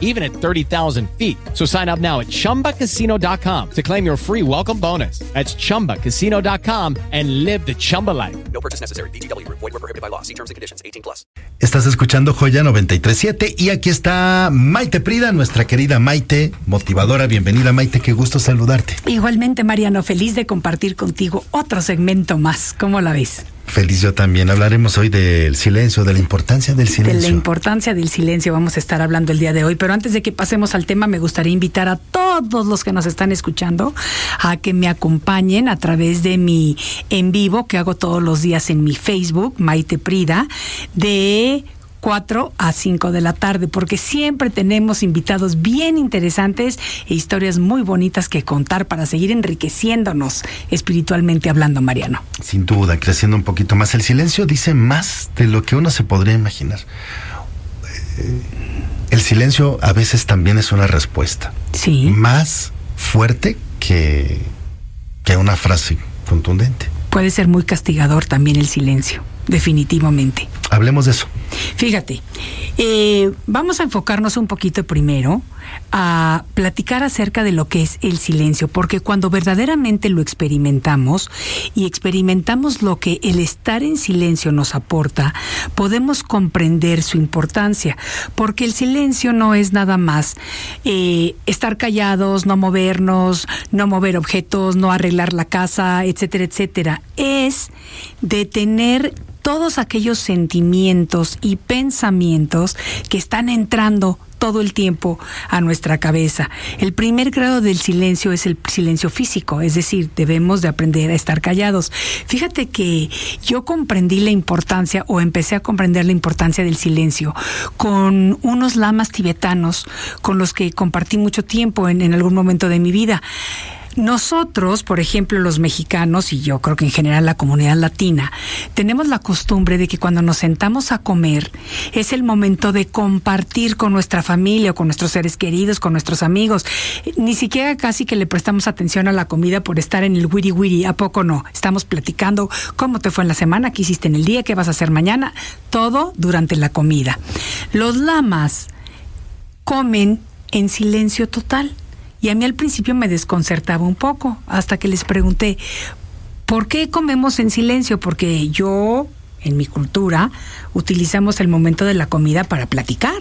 even at 30,000 feet. So sign up now at chumbacasino.com to claim your free welcome bonus. That's chumbacasino.com and live the Chumba life. No purchase necessary. BGW. Void were prohibited by law. See terms and conditions. 18 plus. Estás escuchando Joya 937 y aquí está Maite Prida, nuestra querida Maite, motivadora. Bienvenida Maite, qué gusto saludarte. Igualmente, Mariano, feliz de compartir contigo otro segmento más. ¿Cómo la ves? Feliz yo también. Hablaremos hoy del silencio, de la importancia del De silencio. la importancia del silencio vamos a estar hablando el día de hoy, pero antes de que pasemos al tema me gustaría invitar a todos los que nos están escuchando a que me acompañen a través de mi en vivo que hago todos los días en mi Facebook, Maite Prida, de 4 a 5 de la tarde, porque siempre tenemos invitados bien interesantes e historias muy bonitas que contar para seguir enriqueciéndonos espiritualmente hablando, Mariano. Sin duda, creciendo un poquito más. El silencio dice más de lo que uno se podría imaginar. Eh, El silencio a veces también es una respuesta. Sí. Más fuerte que, que una frase contundente. Puede ser muy castigador también el silencio, definitivamente. Hablemos de eso. Fíjate, eh, vamos a enfocarnos un poquito primero a platicar acerca de lo que es el silencio, porque cuando verdaderamente lo experimentamos y experimentamos lo que el estar en silencio nos aporta, podemos comprender su importancia, porque el silencio no es nada más eh, estar callados, no movernos, no mover objetos, no arreglar la casa, etcétera, etcétera. Es detener todos aquellos sentimientos y pensamientos que están entrando todo el tiempo a nuestra cabeza. El primer grado del silencio es el silencio físico, es decir, debemos de aprender a estar callados. Fíjate que yo comprendí la importancia o empecé a comprender la importancia del silencio con unos lamas tibetanos con los que compartí mucho tiempo en, en algún momento de mi vida. Nosotros, por ejemplo, los mexicanos, y yo creo que en general la comunidad latina, tenemos la costumbre de que cuando nos sentamos a comer es el momento de compartir con nuestra familia con nuestros seres queridos, con nuestros amigos. Ni siquiera casi que le prestamos atención a la comida por estar en el wiri wiri, ¿a poco no? Estamos platicando cómo te fue en la semana, qué hiciste en el día, qué vas a hacer mañana, todo durante la comida. Los lamas comen en silencio total. Y a mí al principio me desconcertaba un poco, hasta que les pregunté, ¿por qué comemos en silencio? Porque yo, en mi cultura, utilizamos el momento de la comida para platicar.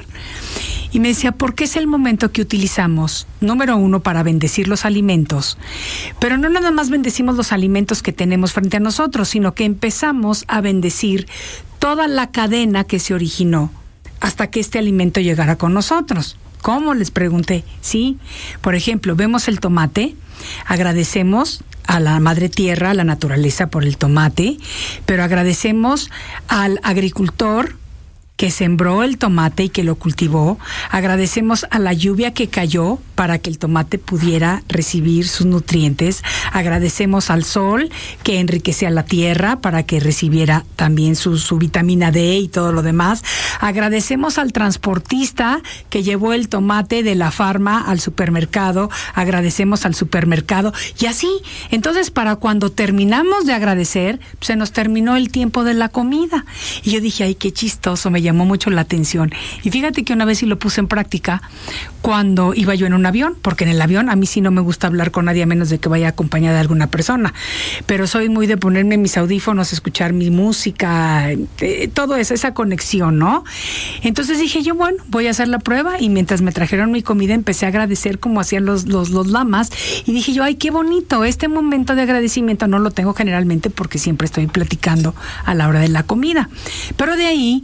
Y me decía, ¿por qué es el momento que utilizamos, número uno, para bendecir los alimentos? Pero no nada más bendecimos los alimentos que tenemos frente a nosotros, sino que empezamos a bendecir toda la cadena que se originó hasta que este alimento llegara con nosotros. ¿Cómo? Les pregunté. Sí, por ejemplo, vemos el tomate, agradecemos a la madre tierra, a la naturaleza por el tomate, pero agradecemos al agricultor que sembró el tomate y que lo cultivó. Agradecemos a la lluvia que cayó para que el tomate pudiera recibir sus nutrientes. Agradecemos al sol que enriquecía la tierra para que recibiera también su, su vitamina D y todo lo demás. Agradecemos al transportista que llevó el tomate de la farma al supermercado. Agradecemos al supermercado y así. Entonces, para cuando terminamos de agradecer, se nos terminó el tiempo de la comida. Y yo dije, ay, qué chistoso, me llamó mucho la atención. Y fíjate que una vez sí lo puse en práctica cuando iba yo en un avión, porque en el avión a mí sí no me gusta hablar con nadie a menos de que vaya acompañada de alguna persona. Pero soy muy de ponerme mis audífonos, escuchar mi música, eh, todo eso, esa conexión, ¿no? Entonces dije yo, bueno, voy a hacer la prueba y mientras me trajeron mi comida empecé a agradecer como hacían los, los, los lamas y dije yo, ay, qué bonito, este momento de agradecimiento no lo tengo generalmente porque siempre estoy platicando a la hora de la comida. Pero de ahí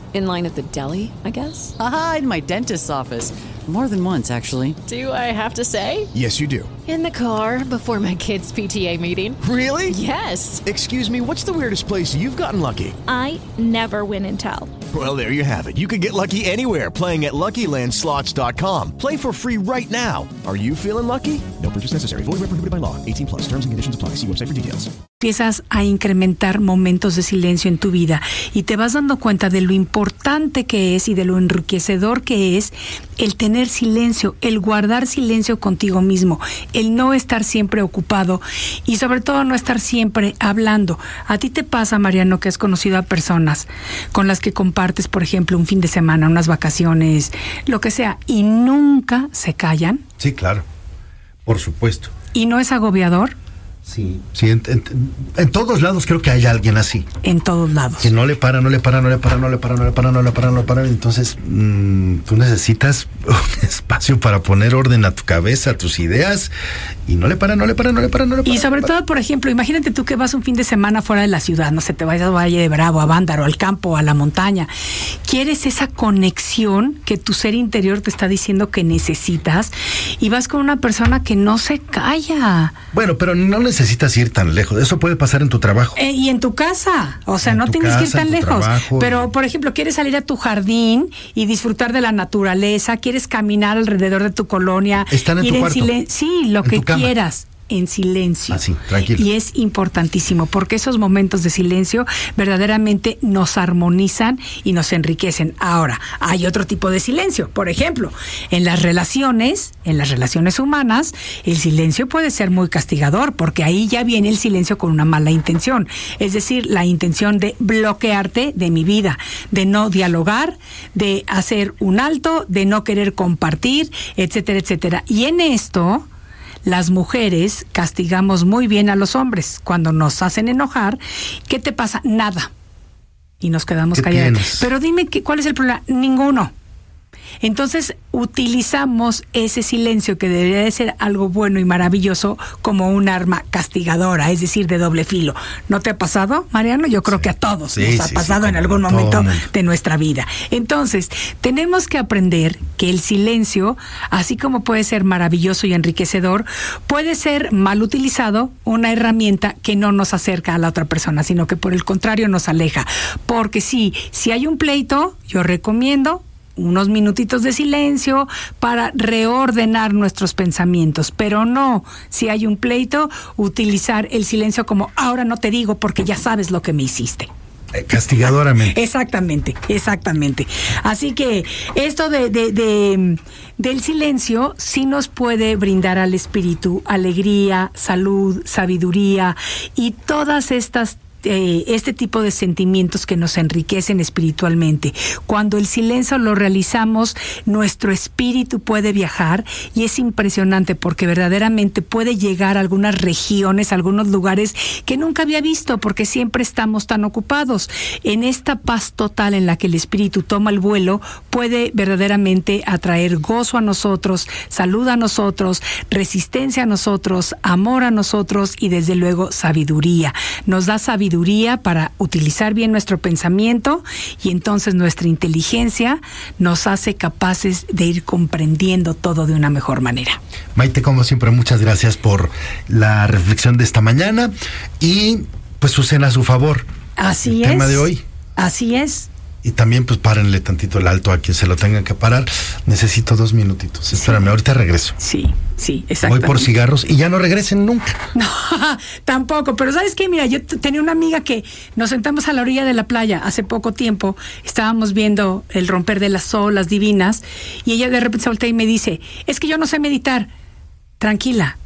In line at the deli, I guess? Aha, in my dentist's office. More than once, actually. Do I have to say? Yes, you do. In the car before my kids' PTA meeting. Really? Yes. Excuse me, what's the weirdest place you've gotten lucky? I never win and tell. Well, there you have it. You can get lucky anywhere playing at LuckyLandSlots.com. Play for free right now. Are you feeling lucky? No purchase necessary. Void where prohibited by law. 18 plus. Terms and conditions apply. See website for details. Empiezas a incrementar momentos de silencio en tu vida y te vas dando cuenta de lo importante que es y de lo enriquecedor que es el tener silencio, el guardar silencio contigo mismo, el no estar siempre ocupado y sobre todo no estar siempre hablando. A ti te pasa, Mariano, que has conocido a personas con las que compartes, por ejemplo, un fin de semana, unas vacaciones, lo que sea, y nunca se callan. Sí, claro. Por supuesto. ¿Y no es agobiador? Sí. Sí, en, en- en todos lados creo que hay alguien así. En todos lados. Que no le para, no le para, no le para, no le para, no le para, no le para, no le para. Entonces, mm, tú necesitas un espacio para poner orden a tu cabeza, a tus ideas. Y no le para, no le para, no le para, no le para. Y sobre para. todo, por ejemplo, imagínate tú que vas un fin de semana fuera de la ciudad, no sé, te vayas a Valle de Bravo, a Bándaro, al campo, a la montaña. Quieres esa conexión que tu ser interior te está diciendo que necesitas y vas con una persona que no se calla. Bueno, pero no necesitas ir tan lejos. Eso puede pasar en tu trabajo. Eh, y en tu casa, o sea, En no tienes que ir tan en lejos. trabajo. Pero, por ejemplo, quieres salir a tu jardín y disfrutar de la naturaleza, quieres caminar alrededor de tu colonia. Están en ir tu cuarto, silen- Sí, lo en que quieras. En silencio. Así, tranquilo. Y es importantísimo porque esos momentos de silencio verdaderamente nos armonizan y nos enriquecen. Ahora, hay otro tipo de silencio. Por ejemplo, en las relaciones, en las relaciones humanas, el silencio puede ser muy castigador porque ahí ya viene el silencio con una mala intención. Es decir, la intención de bloquearte de mi vida, de no dialogar, de hacer un alto, de no querer compartir, etcétera, etcétera. Y en esto, las mujeres castigamos muy bien a los hombres cuando nos hacen enojar. ¿Qué te pasa? Nada. Y nos quedamos ¿Qué callados. Pero dime que, cuál es el problema. Ninguno. Entonces utilizamos ese silencio que debería de ser algo bueno y maravilloso como un arma castigadora, es decir, de doble filo. ¿No te ha pasado, Mariano? Yo creo que a todos Sí, nos ha sí, pasado en algún momento de nuestra vida. Entonces, tenemos que aprender que el silencio, así como puede ser maravilloso y enriquecedor, puede ser mal utilizado, una herramienta que no nos acerca a la otra persona, sino que por el contrario nos aleja. Porque sí, si hay un pleito, yo recomiendo unos minutitos de silencio para reordenar nuestros pensamientos, pero no, si hay un pleito, utilizar el silencio como ahora no te digo porque ya sabes lo que me hiciste. Eh, Castigadoramente. Exactamente, exactamente. Así que esto de, de- de, del silencio sí nos puede brindar al espíritu alegría, salud, sabiduría y todas estas eh, este tipo de sentimientos que nos enriquecen espiritualmente. Cuando el silencio lo realizamos, nuestro espíritu puede viajar y es impresionante porque verdaderamente puede llegar a algunas regiones, a algunos lugares que nunca había visto porque siempre estamos tan ocupados. En esta paz total en la que el espíritu toma el vuelo, puede verdaderamente atraer gozo a nosotros, salud a nosotros, resistencia a nosotros, amor a nosotros y desde luego sabiduría. Nos da sabiduría para utilizar bien nuestro pensamiento y entonces nuestra inteligencia nos hace capaces de ir comprendiendo todo de una mejor manera. Maite, como siempre, muchas gracias por la reflexión de esta mañana y pues Susana a su favor. Así el es. tema de hoy. Así es. Y también pues párenle tantito el alto a quien se lo tengan que parar. Necesito dos minutitos. Espérame, ahorita regreso. Sí, sí, Voy exactamente. por cigarros y ya no regresen nunca. No, tampoco, pero ¿sabes qué? Mira, yo tenía una amiga que nos sentamos a la orilla de la playa hace poco tiempo, estábamos viendo el romper de las olas divinas y ella de repente se voltea y me dice, es que yo no sé meditar. Tranquila,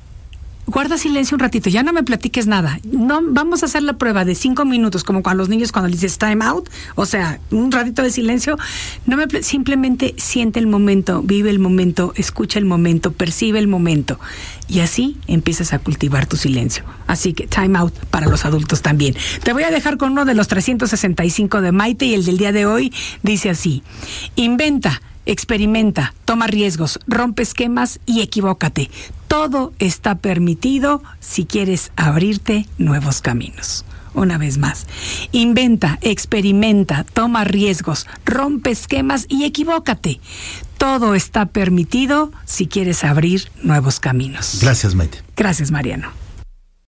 guarda silencio un ratito, ya no me platiques nada. No, vamos a hacer la prueba de cinco minutos, como con los niños cuando les dices time out, o sea, un ratito de silencio. No me pl- simplemente siente el momento, vive el momento, escucha el momento, percibe el momento. Y así empiezas a cultivar tu silencio. Así que time out para los adultos también. Te voy a dejar con uno de los 365 de Maite y el del día de hoy dice así: inventa Experimenta, toma riesgos, rompe esquemas y equivócate. Todo está permitido si quieres abrirte nuevos caminos. Una vez más, inventa, experimenta, toma riesgos, rompe esquemas y equivócate. Todo está permitido si quieres abrir nuevos caminos. Gracias, Maite. Gracias, Mariano.